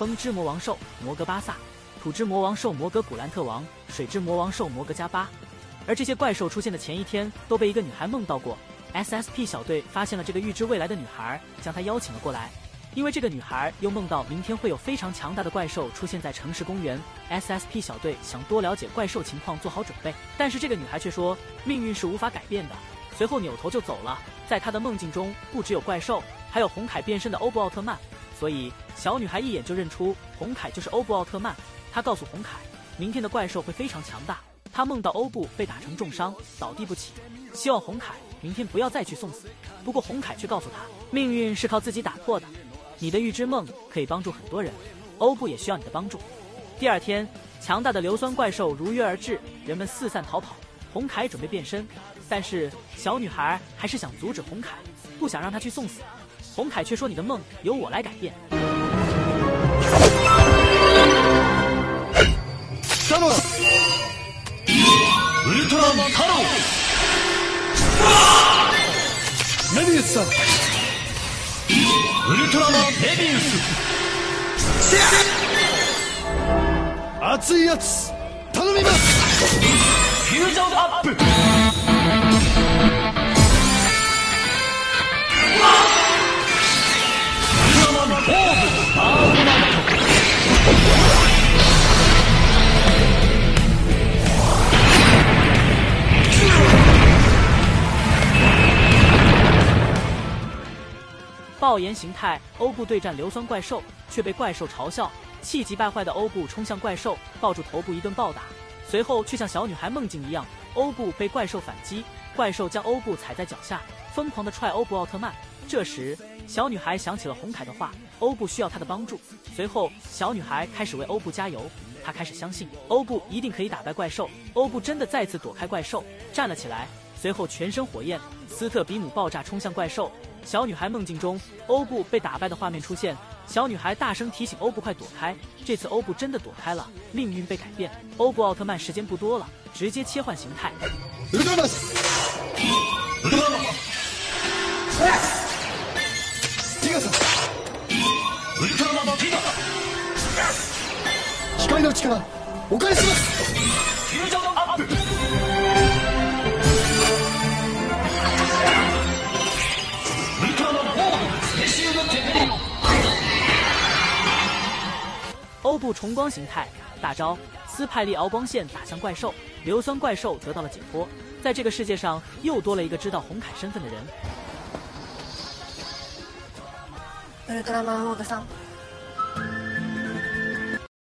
风之魔王兽摩格巴萨，土之魔王兽摩格古兰特王，水之魔王兽摩格加巴。而这些怪兽出现的前一天，都被一个女孩梦到过。SSP 小队发现了这个预知未来的女孩，将她邀请了过来。因为这个女孩又梦到明天会有非常强大的怪兽出现在城市公园，SSP 小队想多了解怪兽情况，做好准备。但是这个女孩却说，命运是无法改变的。随后扭头就走了。在她的梦境中，不只有怪兽，还有红凯变身的欧布奥特曼。所以小女孩一眼就认出红凯就是欧布奥特曼。她告诉红凯，明天的怪兽会非常强大。她梦到欧布被打成重伤，倒地不起，希望红凯明天不要再去送死。不过红凯却告诉她，命运是靠自己打破的。你的预知梦可以帮助很多人，欧布也需要你的帮助。第二天，强大的硫酸怪兽如约而至，人们四散逃跑。红凯准备变身，但是小女孩还是想阻止红凯，不想让他去送死。红凯却说：“你的梦由我来改变。”ウルトラマンメビウス熱いやつ頼みますフュージョンアップ 爆炎形态欧布对战硫酸怪兽，却被怪兽嘲笑。气急败坏的欧布冲向怪兽，抱住头部一顿暴打，随后却像小女孩梦境一样，欧布被怪兽反击，怪兽将欧布踩在脚下，疯狂的踹欧布奥特曼。这时，小女孩想起了红凯的话，欧布需要她的帮助。随后，小女孩开始为欧布加油，她开始相信欧布一定可以打败怪兽。欧布真的再次躲开怪兽，站了起来，随后全身火焰，斯特比姆爆炸冲向怪兽。小女孩梦境中，欧布被打败的画面出现。小女孩大声提醒欧布快躲开。这次欧布真的躲开了，命运被改变。欧布奥特曼时间不多了，直接切换形态。欧布重光形态大招斯派利敖光线打向怪兽，硫酸怪兽得到了解脱。在这个世界上又多了一个知道红凯身份的人。ウルトラマンオーブさん